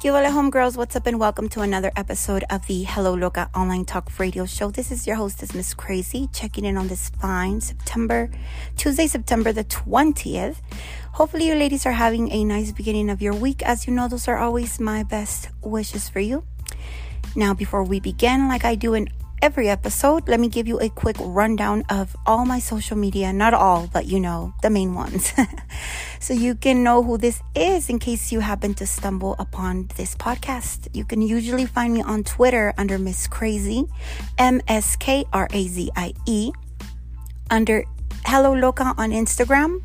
Hola, homegirls, what's up, and welcome to another episode of the Hello Loca online talk radio show. This is your hostess, Miss Crazy, checking in on this fine September, Tuesday, September the 20th. Hopefully, you ladies are having a nice beginning of your week. As you know, those are always my best wishes for you. Now, before we begin, like I do in every episode, let me give you a quick rundown of all my social media. Not all, but you know, the main ones. so you can know who this is in case you happen to stumble upon this podcast. You can usually find me on Twitter under Miss Crazy, M S K R A Z I E, under Hello Loca on Instagram,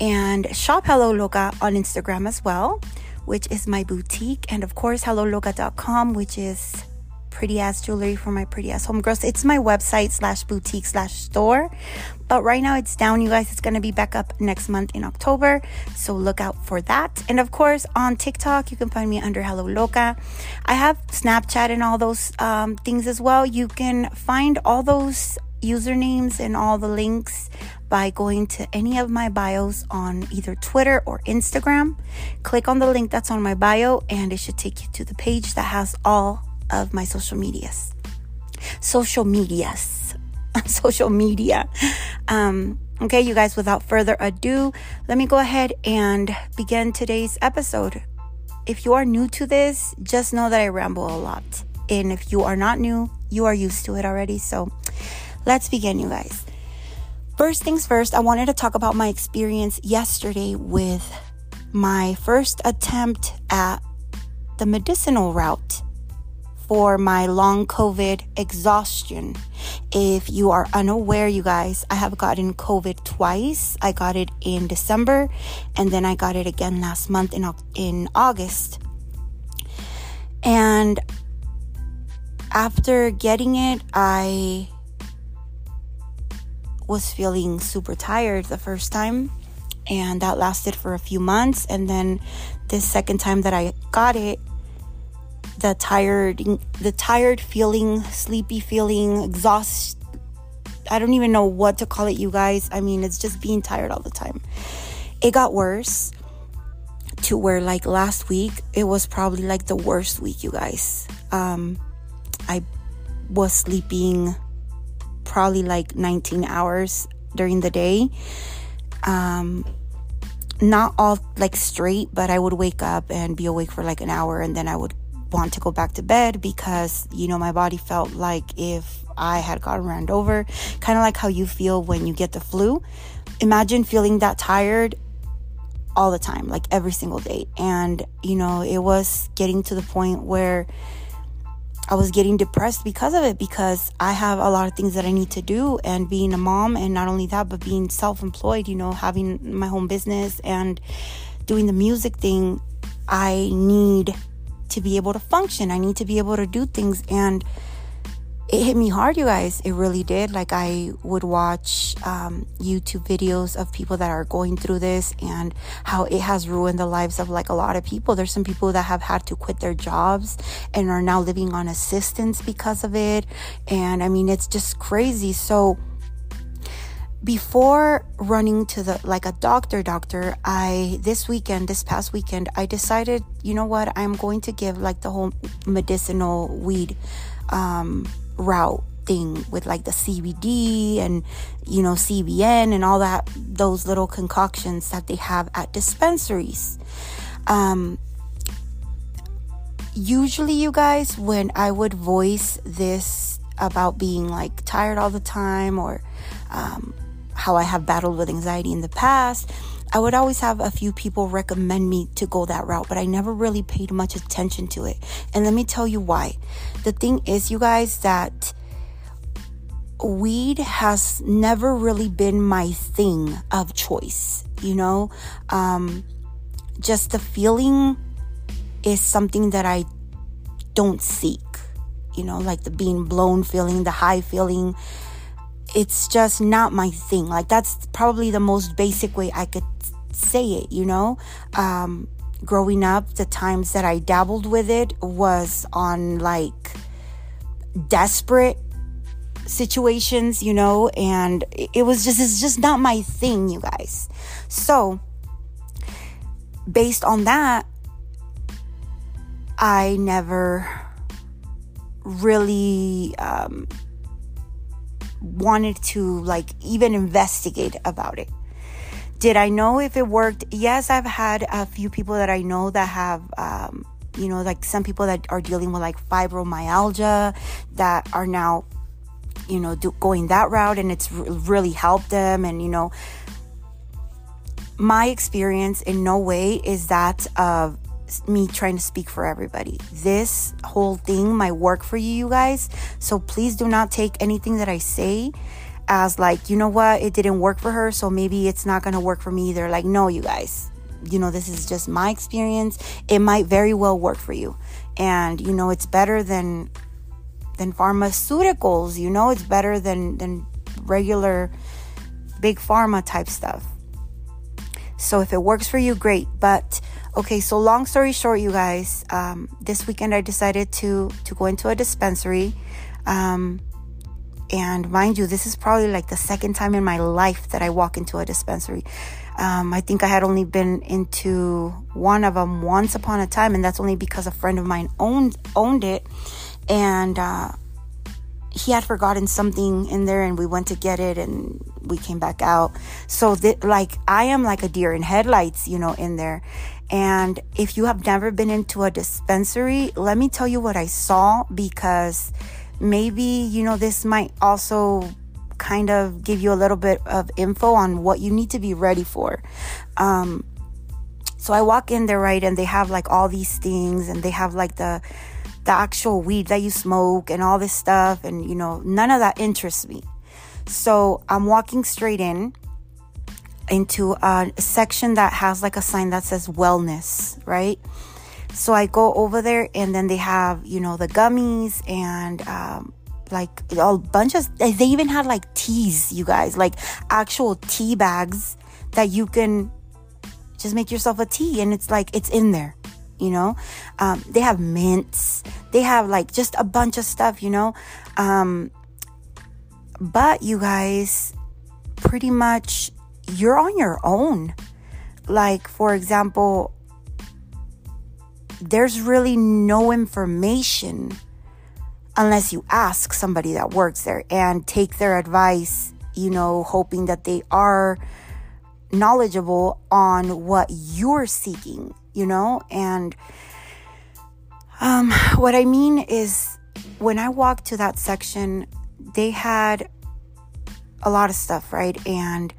and Shop Hello Loca on Instagram as well, which is my boutique, and of course, HelloLoca.com, which is pretty ass jewelry for my pretty ass homegirls. It's my website slash boutique slash store. But right now it's down, you guys. It's to be back up next month in October. So look out for that. And of course, on TikTok, you can find me under Hello Loca. I have Snapchat and all those um, things as well. You can find all those usernames and all the links by going to any of my bios on either Twitter or Instagram. Click on the link that's on my bio, and it should take you to the page that has all of my social medias. Social medias. social media. Um, okay, you guys, without further ado, let me go ahead and begin today's episode. If you are new to this, just know that I ramble a lot. And if you are not new, you are used to it already. So let's begin, you guys. First things first, I wanted to talk about my experience yesterday with my first attempt at the medicinal route for my long COVID exhaustion. If you are unaware, you guys, I have gotten COVID twice. I got it in December and then I got it again last month in, in August. And after getting it, I was feeling super tired the first time and that lasted for a few months and then this second time that I got it the tired the tired feeling sleepy feeling exhaust i don't even know what to call it you guys. I mean it's just being tired all the time. It got worse to where like last week it was probably like the worst week you guys. Um i was sleeping probably like 19 hours during the day. Um not all like straight but i would wake up and be awake for like an hour and then i would want to go back to bed because, you know, my body felt like if I had gotten ran over, kind of like how you feel when you get the flu. Imagine feeling that tired all the time, like every single day. And, you know, it was getting to the point where I was getting depressed because of it because I have a lot of things that I need to do and being a mom and not only that but being self-employed, you know, having my home business and doing the music thing, I need to be able to function. I need to be able to do things. And it hit me hard, you guys. It really did. Like, I would watch um, YouTube videos of people that are going through this and how it has ruined the lives of like a lot of people. There's some people that have had to quit their jobs and are now living on assistance because of it. And I mean, it's just crazy. So, before running to the like a doctor doctor i this weekend this past weekend i decided you know what i'm going to give like the whole medicinal weed um, route thing with like the cbd and you know cbn and all that those little concoctions that they have at dispensaries. Um, usually you guys when i would voice this about being like tired all the time or um, how I have battled with anxiety in the past, I would always have a few people recommend me to go that route, but I never really paid much attention to it. And let me tell you why. The thing is, you guys, that weed has never really been my thing of choice, you know? Um, just the feeling is something that I don't seek, you know, like the being blown feeling, the high feeling it's just not my thing. Like that's probably the most basic way I could say it, you know? Um, growing up, the times that I dabbled with it was on like desperate situations, you know, and it was just, it's just not my thing, you guys. So, based on that, I never really um, wanted to like even investigate about it. Did I know if it worked? Yes, I've had a few people that I know that have, um, you know, like some people that are dealing with like fibromyalgia that are now, you know, do, going that route and it's really helped them. And, you know, my experience in no way is that of me trying to speak for everybody. This whole thing might work for you, you guys. So please do not take anything that I say as like, you know what, it didn't work for her, so maybe it's not gonna work for me either. Like, no, you guys, you know, this is just my experience. It might very well work for you. And, you know, it's better than than pharmaceuticals, you know, it's better than than regular big pharma type stuff. So if it works for you, great. But okay, so long story short, you guys, um, this weekend I decided to to go into a dispensary. Um, and mind you, this is probably like the second time in my life that I walk into a dispensary. Um, I think I had only been into one of them once upon a time, and that's only because a friend of mine owned owned it, and uh, he had forgotten something in there, and we went to get it, and we came back out. So, that, like, I am like a deer in headlights, you know, in there. And if you have never been into a dispensary, let me tell you what I saw because maybe, you know, this might also kind of give you a little bit of info on what you need to be ready for. Um, so I walk in there, right, and they have like all these things, and they have like the the actual weed that you smoke and all this stuff, and you know, none of that interests me. So I'm walking straight in into a section that has like a sign that says wellness, right? So I go over there and then they have, you know, the gummies and um, like a bunch of, they even had like teas, you guys, like actual tea bags that you can just make yourself a tea and it's like, it's in there, you know? Um, they have mints, they have like just a bunch of stuff, you know? Um, but you guys, pretty much, you're on your own. Like, for example, there's really no information unless you ask somebody that works there and take their advice, you know, hoping that they are knowledgeable on what you're seeking, you know? And um, what I mean is, when I walked to that section, they had a lot of stuff, right? And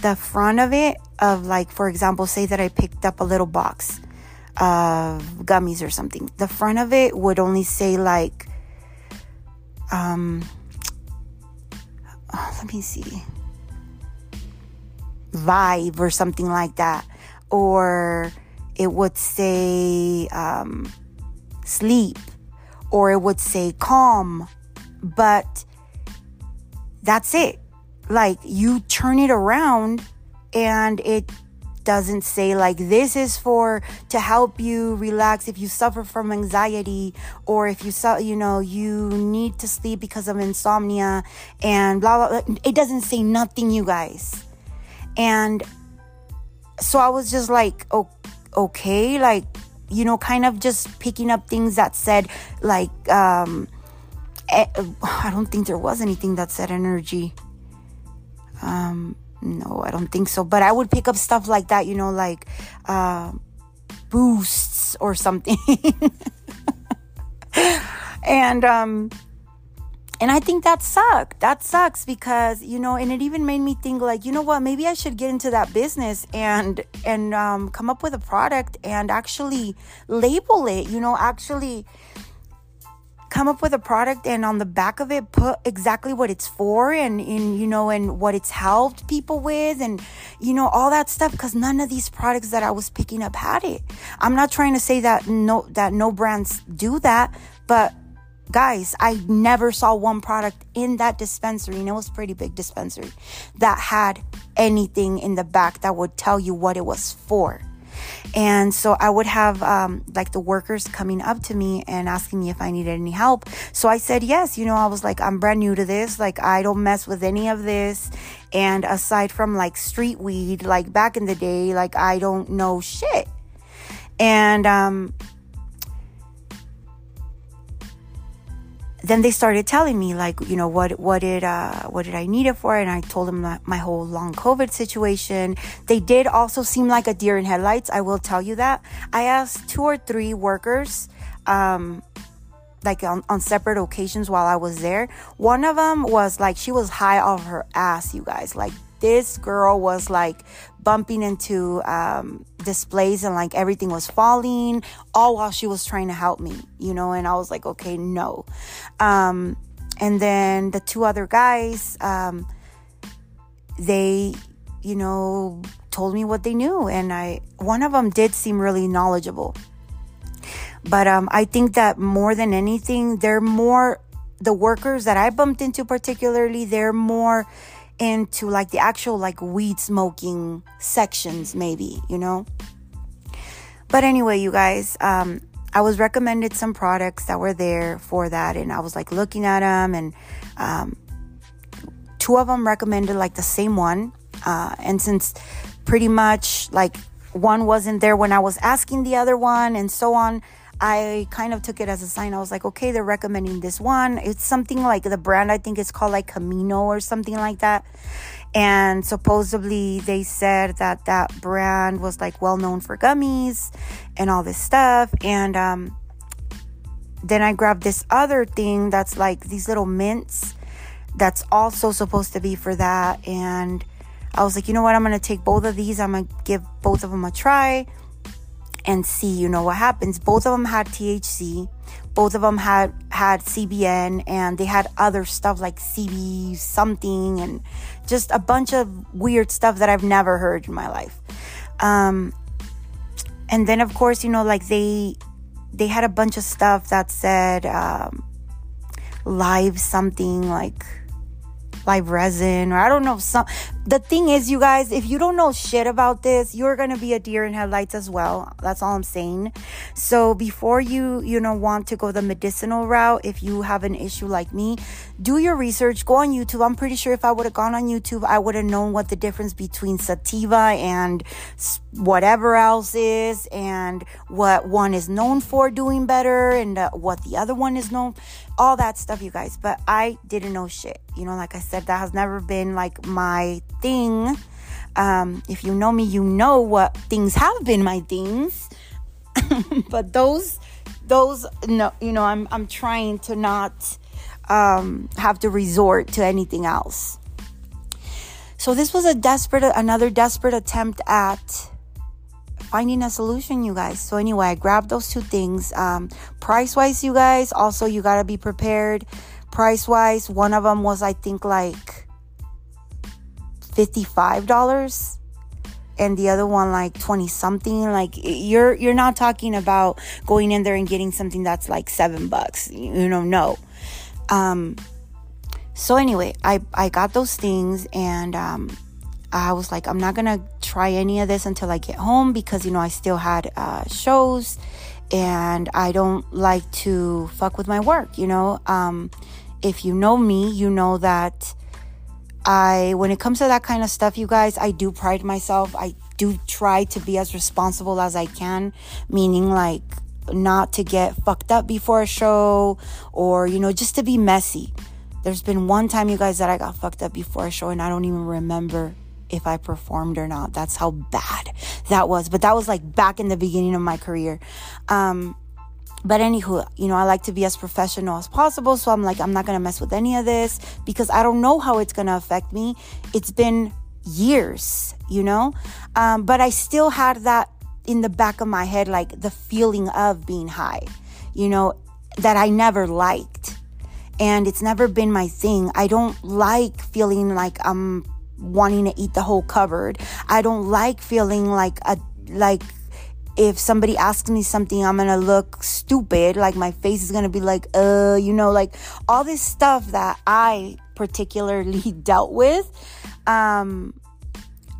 the front of it, of like, for example, say that I picked up a little box of gummies or something. The front of it would only say like, um, oh, let me see, vibe or something like that, or it would say um, sleep, or it would say calm, but that's it. Like you turn it around and it doesn't say like this is for to help you relax if you suffer from anxiety or if you saw you know you need to sleep because of insomnia and blah blah, blah. it doesn't say nothing you guys and so i was just like oh, okay like you know kind of just picking up things that said like um eh, i don't think there was anything that said energy um no, I don't think so. But I would pick up stuff like that, you know, like uh, boosts or something. and um, and I think that sucked. That sucks because you know, and it even made me think like, you know what? Maybe I should get into that business and and um, come up with a product and actually label it. You know, actually come up with a product and on the back of it put exactly what it's for and in you know and what it's helped people with and you know all that stuff because none of these products that I was picking up had it. I'm not trying to say that no that no brands do that, but guys, I never saw one product in that dispensary, and it was pretty big dispensary, that had anything in the back that would tell you what it was for. And so I would have um, like the workers coming up to me and asking me if I needed any help. So I said yes. You know, I was like, I'm brand new to this. Like, I don't mess with any of this. And aside from like street weed, like back in the day, like I don't know shit. And um, then they started telling me like you know what what did uh what did i need it for? And i told them my whole long covid situation. They did also seem like a deer in headlights i will tell you that. I asked two or three workers um like on, on separate occasions while i was there. One of them was like she was high off her ass you guys. Like this girl was like bumping into um, displays and like everything was falling, all while she was trying to help me, you know. And I was like, okay, no. Um, and then the two other guys, um, they, you know, told me what they knew, and I one of them did seem really knowledgeable. But um, I think that more than anything, they're more the workers that I bumped into, particularly, they're more into like the actual like weed smoking sections maybe you know? But anyway you guys um i was recommended some products that were there for that and i was like looking at them and um two of them recommended like the same one uh and since pretty much like one wasn't there when i was asking the other one and so on I kind of took it as a sign. I was like, okay, they're recommending this one. It's something like the brand, I think it's called like Camino or something like that. And supposedly they said that that brand was like well known for gummies and all this stuff. And um, then I grabbed this other thing that's like these little mints that's also supposed to be for that. And I was like, you know what? I'm going to take both of these. I'm going to give both of them a try and see, you know, what happens. Both of them had THC. Both of them had had CBN and they had other stuff like CB something and just a bunch of weird stuff that I've never heard in my life. Um, and then of course, you know, like they they had a bunch of stuff that said um, live something like live resin or I don't know some the thing is you guys if you don't know shit about this you're going to be a deer in headlights as well. That's all I'm saying. So before you you know want to go the medicinal route if you have an issue like me do your research. Go on YouTube. I'm pretty sure if I would have gone on YouTube I would have known what the difference between sativa and whatever else is and what one is known for doing better and uh, what the other one is known all that stuff, you guys. But I didn't know shit. You know, like I said, that has never been like my thing. Um, if you know me, you know what things have been my things. but those, those, no, you know, I'm, I'm trying to not um, have to resort to anything else. So this was a desperate, another desperate attempt at finding a solution, you guys. So anyway, I grabbed those two things. Um, price wise, you guys, also you gotta be prepared. Price wise, one of them was I think like fifty-five dollars, and the other one like twenty something. Like you're you're not talking about going in there and getting something that's like seven bucks. You know, no. Um. So anyway, I I got those things and um I was like, I'm not gonna try any of this until I get home because you know I still had uh, shows, and I don't like to fuck with my work. You know, um, if you know me, you know that I, when it comes to that kind of stuff, you guys, I do pride myself. I do try to be as responsible as I can, meaning like not to get fucked up before a show or you know just to be messy. There's been one time, you guys, that I got fucked up before a show and I don't even remember if I performed or not. That's how bad that was. But that was like back in the beginning of my career. Um, but anywho, you know, I like to be as professional as possible. So I'm like, I'm not to mess with any of this because I don't know how it's to affect me. It's been years, you know? Um, but I still had that in the back of my head, like the feeling of being high, you know, that I never liked. And it's never been my thing. I don't like feeling like I'm wanting to eat the whole cupboard. I don't like feeling like a like if somebody asks me something, I'm gonna look stupid. Like my face is gonna be like, uh, you know, like all this stuff that I particularly dealt with. Um,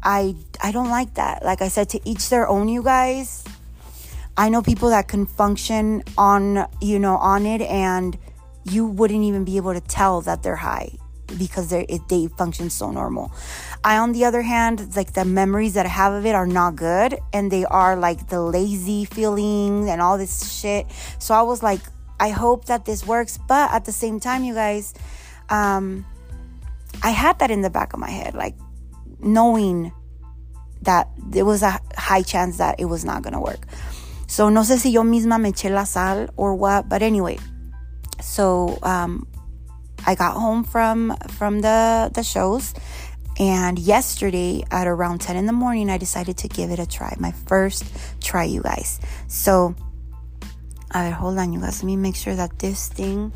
I I don't like that. Like I said, to each their own, you guys. I know people that can function on, you know, on it, and you wouldn't even be able to tell that they're high because they they function so normal. I, on the other hand, like the memories that I have of it are not good, and they are like the lazy feeling and all this shit. So I was like, I hope that this works. But at the same time, you guys, um, I had that in the back of my head, like knowing that there was a high chance that it was not gonna work. So no sé si yo misma me eché la sal or what, but anyway. So um, I got home from from the the shows, and yesterday at around ten in the morning, I decided to give it a try. My first try, you guys. So, ver, hold on, you guys. Let me make sure that this thing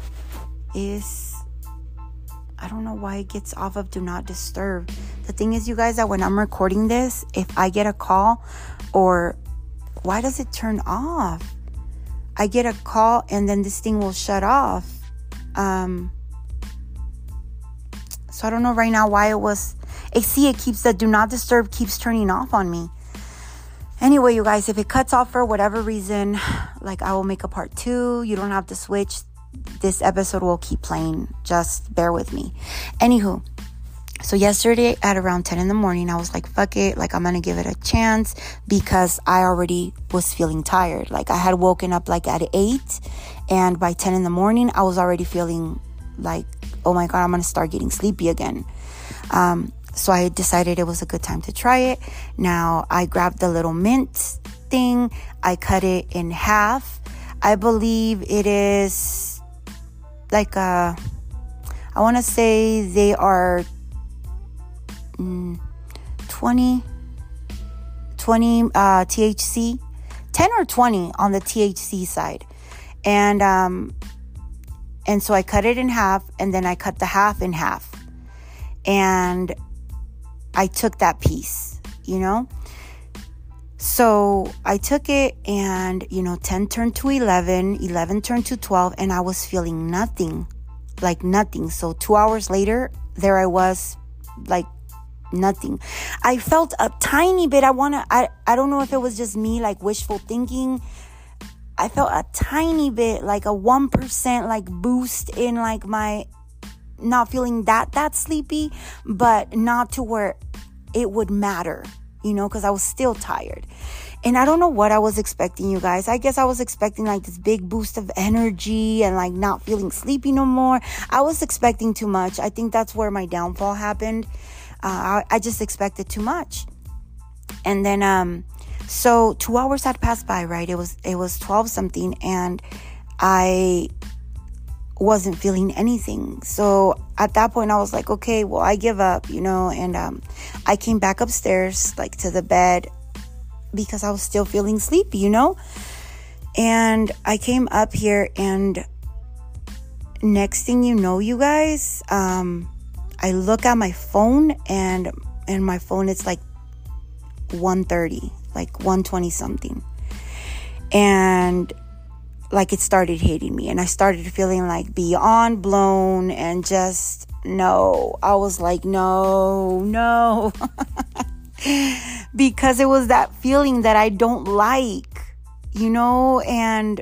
is I don't know why it gets off of do not disturb. The thing is, you guys, that when I'm recording this, if I get a call or why does it turn off? I get a call and then this thing will shut off. Um, so I don't know right now why it was. I see it keeps the do not disturb keeps turning off on me. Anyway, you guys, if it cuts off for whatever reason, like I will make a part two. You don't have to switch this episode will keep playing. Just bear with me. Anywho, so yesterday at around 10 in the morning, I was like, fuck it. Like, I'm going to give it a chance because I already was feeling tired. Like, I had woken up like at 8 and by 10 in the morning, I was already feeling like, oh my God, I'm going to start getting sleepy again. Um, so I decided it was a good time to try it. Now I grabbed the little mint thing. I cut it in half. I believe it is like uh, I want to say they are mm, 20 20 uh, THC 10 or 20 on the THC side and um and so I cut it in half and then I cut the half in half and I took that piece you know so I took it and, you know, 10 turned to 11, 11 turned to 12, and I was feeling nothing, like nothing. So two hours later, there I was, like nothing. I felt a tiny bit. I want to, I, I don't know if it was just me, like wishful thinking. I felt a tiny bit, like a 1% like boost in like my not feeling that, that sleepy, but not to where it would matter you know, because I was still tired. And I don't know what I was expecting, you guys. I guess I was expecting like this big boost of energy and like not feeling sleepy no more. I was expecting too much. I think that's where my downfall happened. Uh, I, I just expected too much. And then, um, so two hours had passed by, right? It was, it was 12 something and I wasn't feeling anything. So at that point, I was like, okay, well, I give up, you know, and um, I came back upstairs, like to the bed, because I was still feeling sleepy, you know? And I came up here, and next thing you know, you guys, um, I look at my phone, and and my phone it's like 130, like 120 something. And like it started hitting me and I started feeling like beyond blown and just no. I was like, no, no. because it was that feeling that I don't like, you know, and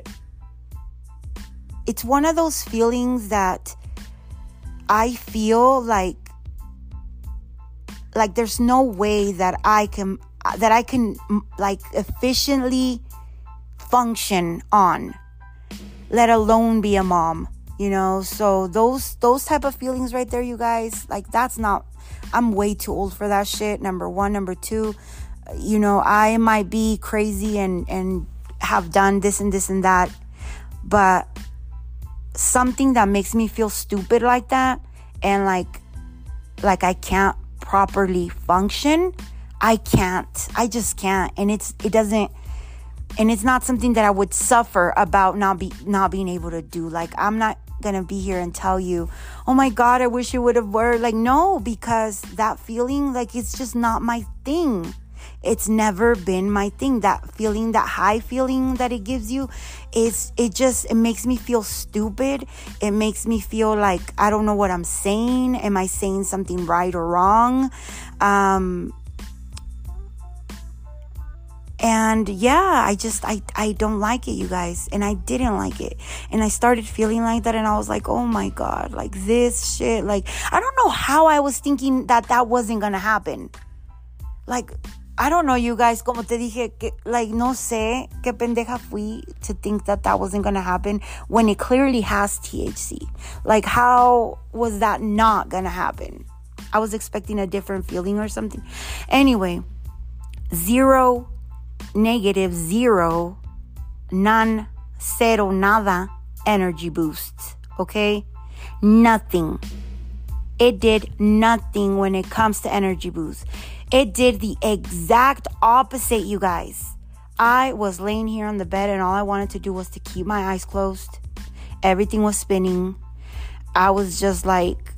it's one of those feelings that I feel like like there's no way that I can Uh, that I can like efficiently function on let alone be a mom you know? So those those type of feelings right there you guys like that's not i'm way too old for that shit number one. Number two uh, you know i might be crazy and and have done this and this and that but something that makes me feel stupid like that and like like i can't properly function i can't i just can't and it's it doesn't and it's not something that I would suffer about not be not being able to do. Like I'm not gonna be here and tell you, oh my god, I wish it would have worked. Like no, because that feeling, like it's just not my thing. It's never been my thing. That feeling, that high feeling that it gives you, is it just it makes me feel stupid. It makes me feel like I don't know what I'm saying. Am I saying something right or wrong? Um, and yeah, I just, I, I don't like it, you guys. And I didn't like it. And I started feeling like that. And I was like, oh my God, like this shit. Like, I don't know how I was thinking that that wasn't going to happen. Like, I don't know, you guys, como te dije, que, like, no sé qué pendeja fui to think that that wasn't gonna happen when it clearly has THC. Like, how was that not gonna happen? I was expecting a different feeling or something. Anyway, zero, negative, zero, none, cero, nada energy boosts. Okay? Nothing. It did nothing when it comes to energy boosts. It did the exact opposite, you guys. I was laying here on the bed and all I wanted to do was to keep my eyes closed. Everything was spinning. I was just like,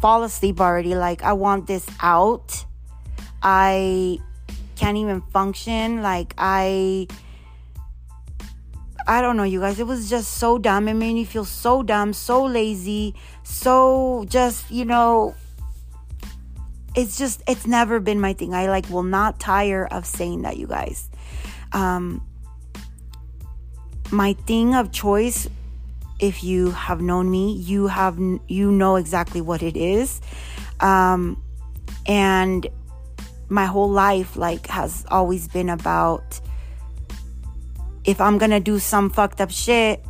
fall asleep already. Like, I want this out. I can't even function. Like, I. I don't know, you guys. It was just so dumb. It made me feel so dumb, so lazy, so just, you know, it's just it's never been my thing. I like will not tire of saying that, you guys. Um my thing of choice if you have known me, you have you know exactly what it is. Um and my whole life like has always been about if I'm going to do some fucked up shit,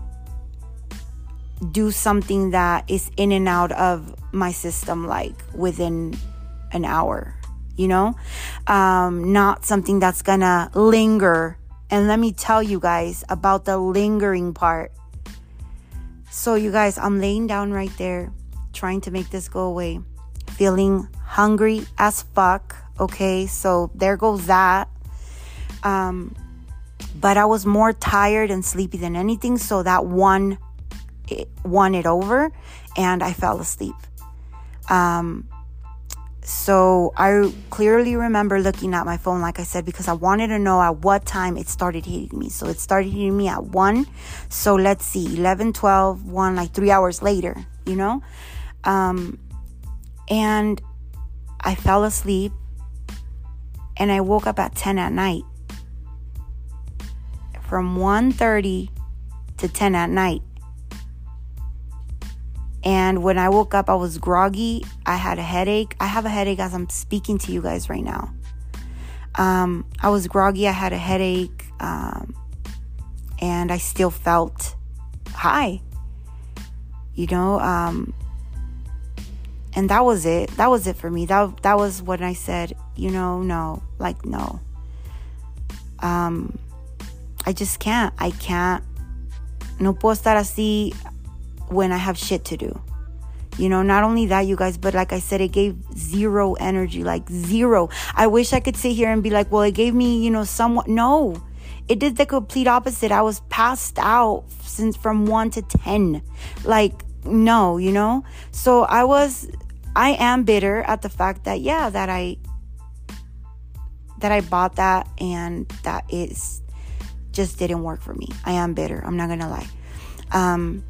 do something that is in and out of my system like within an hour, you know? Um, not something that's gonna linger. And let me tell you guys about the lingering part. So, you guys, I'm laying down right there, trying to make this go away, feeling hungry as fuck. Okay, so there goes that. Um, but I was more tired and sleepy than anything, so that one it won it over, and I fell asleep. Um, so I clearly remember looking at my phone, like I said, because I wanted to know at what time it started hitting me. So it started hitting me at 1. So let's see, 11, 12, 1, like three hours later, you know? Um, and I fell asleep and I woke up at 10 at night. From 1.30 to 10 at night. And when I woke up, I was groggy. I had a headache. I have a headache as I'm speaking to you guys right now. Um, I was groggy. I had a headache. Um, and I still felt high. You know, um, and that was it. That was it for me. That that was when I said, you know, no, like no. Um, I just can't. I can't. No puedo estar así when I have shit to do. You know, not only that, you guys, but like I said, it gave zero energy, like zero. I wish I could sit here and be like, well, it gave me, you know, somewhat. No, it did the complete opposite. I was passed out since from one to 10. Like, no, you know? So I was, I am bitter at the fact that, yeah, that I, that I bought that and that is just didn't work for me. I am bitter. I'm not going to lie. Um,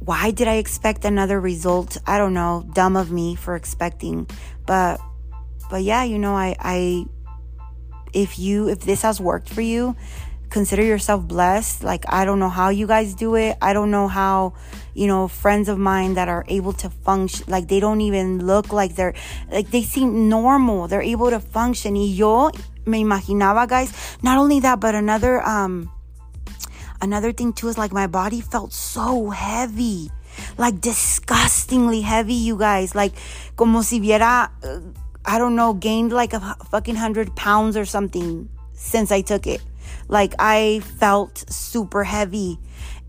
why did I expect another result? I don't know. Dumb of me for expecting. But but yeah, you know, I I if you if this has worked for you, consider yourself blessed. Like I don't know how you guys do it. I don't know how, you know, friends of mine that are able to function like they don't even look like they're like they seem normal. They're able to function. Y yo me imaginaba, guys, not only that, but another um Another thing too is like my body felt so heavy. Like disgustingly heavy, you guys. Like como si viera, uh, I don't know, gained like a fucking hundred pounds or something since I took it. Like I felt super heavy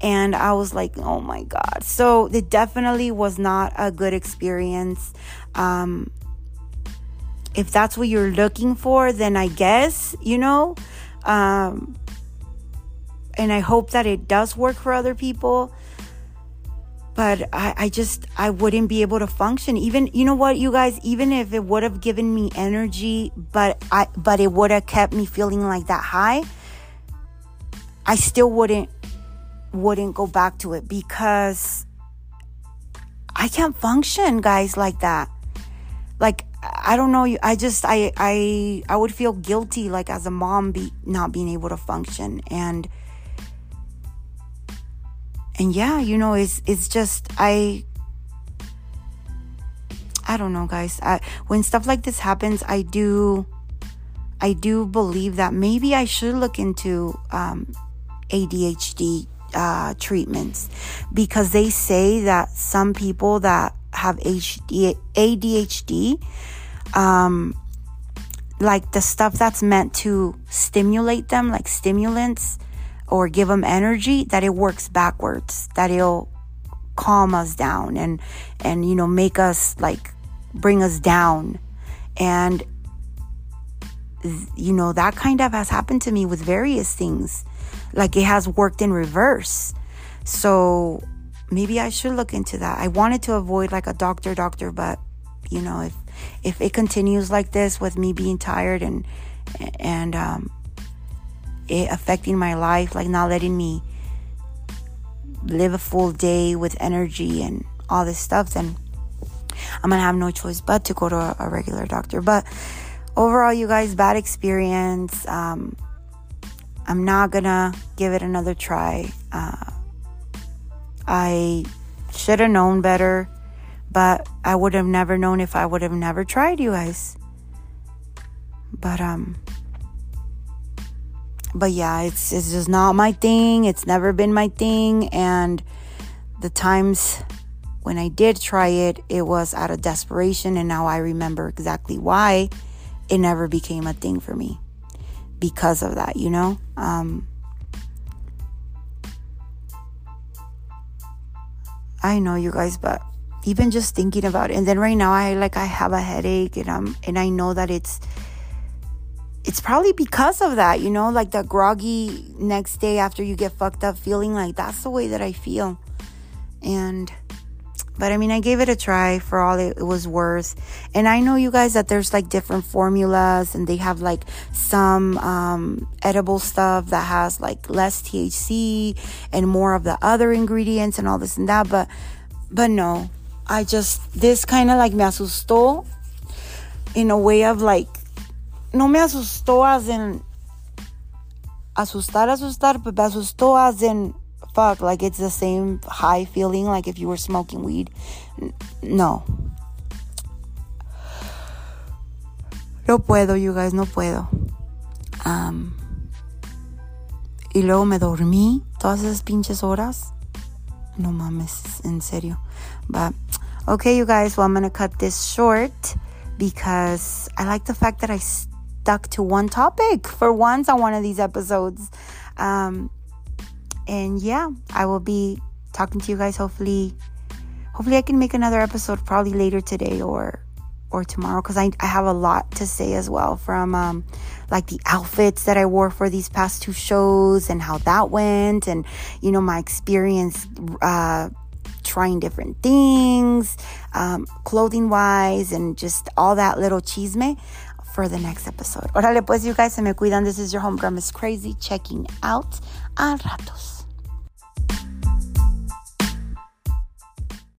and I was like, oh my God. So it definitely was not a good experience. Um, if that's what you're looking for, then I guess, you know, um, and I hope that it does work for other people. But I, I just, I wouldn't be able to function. Even, you know what, you guys, even if it would have given me energy, but I, but it would have kept me feeling like that high, I still wouldn't, wouldn't go back to it because I can't function, guys, like that. Like, I don't know. I just, I, I, I would feel guilty, like as a mom, be not being able to function and and yeah, you know, it's it's just I I don't know, guys. I, when stuff like this happens, I do I do believe that maybe I should look into um, ADHD uh, treatments because they say that some people that have HD, ADHD, um, like the stuff that's meant to stimulate them, like stimulants or give them energy, that it works backwards, that it'll calm us down and, and, you know, make us like bring us down. And, you know, that kind of has happened to me with various things. Like it has worked in reverse. So maybe I should look into that. I wanted to avoid like a doctor, doctor, but you know, if if it continues like this with me being tired and and um, it affecting my life, like not letting me live a full day with energy and all this stuff, then I'm gonna have no choice but to go to a, regular doctor. But overall, you guys, bad experience. Um, I'm not gonna give it another try. Uh, I should have known better. But I would have never known if I would have never tried you guys. But um but yeah, it's it's just not my thing. It's never been my thing and the times when I did try it, it was out of desperation and now I remember exactly why it never became a thing for me because of that, you know? Um I know you guys, but even just thinking about it and then right now i like i have a headache and i'm and i know that it's it's probably because of that you know like the groggy next day after you get fucked up feeling like that's the way that i feel and but I mean, I gave it a try for all it, was worth. And I know you guys that there's like different formulas and they have like some um, edible stuff that has like less THC and more of the other ingredients and all this and that. But, but no, I just, this kind of like me asustó in a way of like, no me asustó as in asustar, asustar, but me asustó as in fuck, like it's the same high feeling like if you were smoking weed. No. No puedo, you guys, no puedo. Um, y luego me dormí todas esas pinches horas. No mames, en serio. But Okay, you guys, well, I'm to cut this short because I like the fact that I stuck to one topic for once on one of these episodes. Um, and yeah, I will be talking to you guys hopefully. Hopefully, I can make another episode probably later today or or tomorrow because I, I have a lot to say as well from um, like the outfits that I wore for these past two shows and how that went and you know my experience uh, trying different things, um, clothing wise, and just all that little chisme for the next episode. Órale, pues, you guys, se me cuidan. This is your homegirl, Miss Crazy, checking out. A ratos.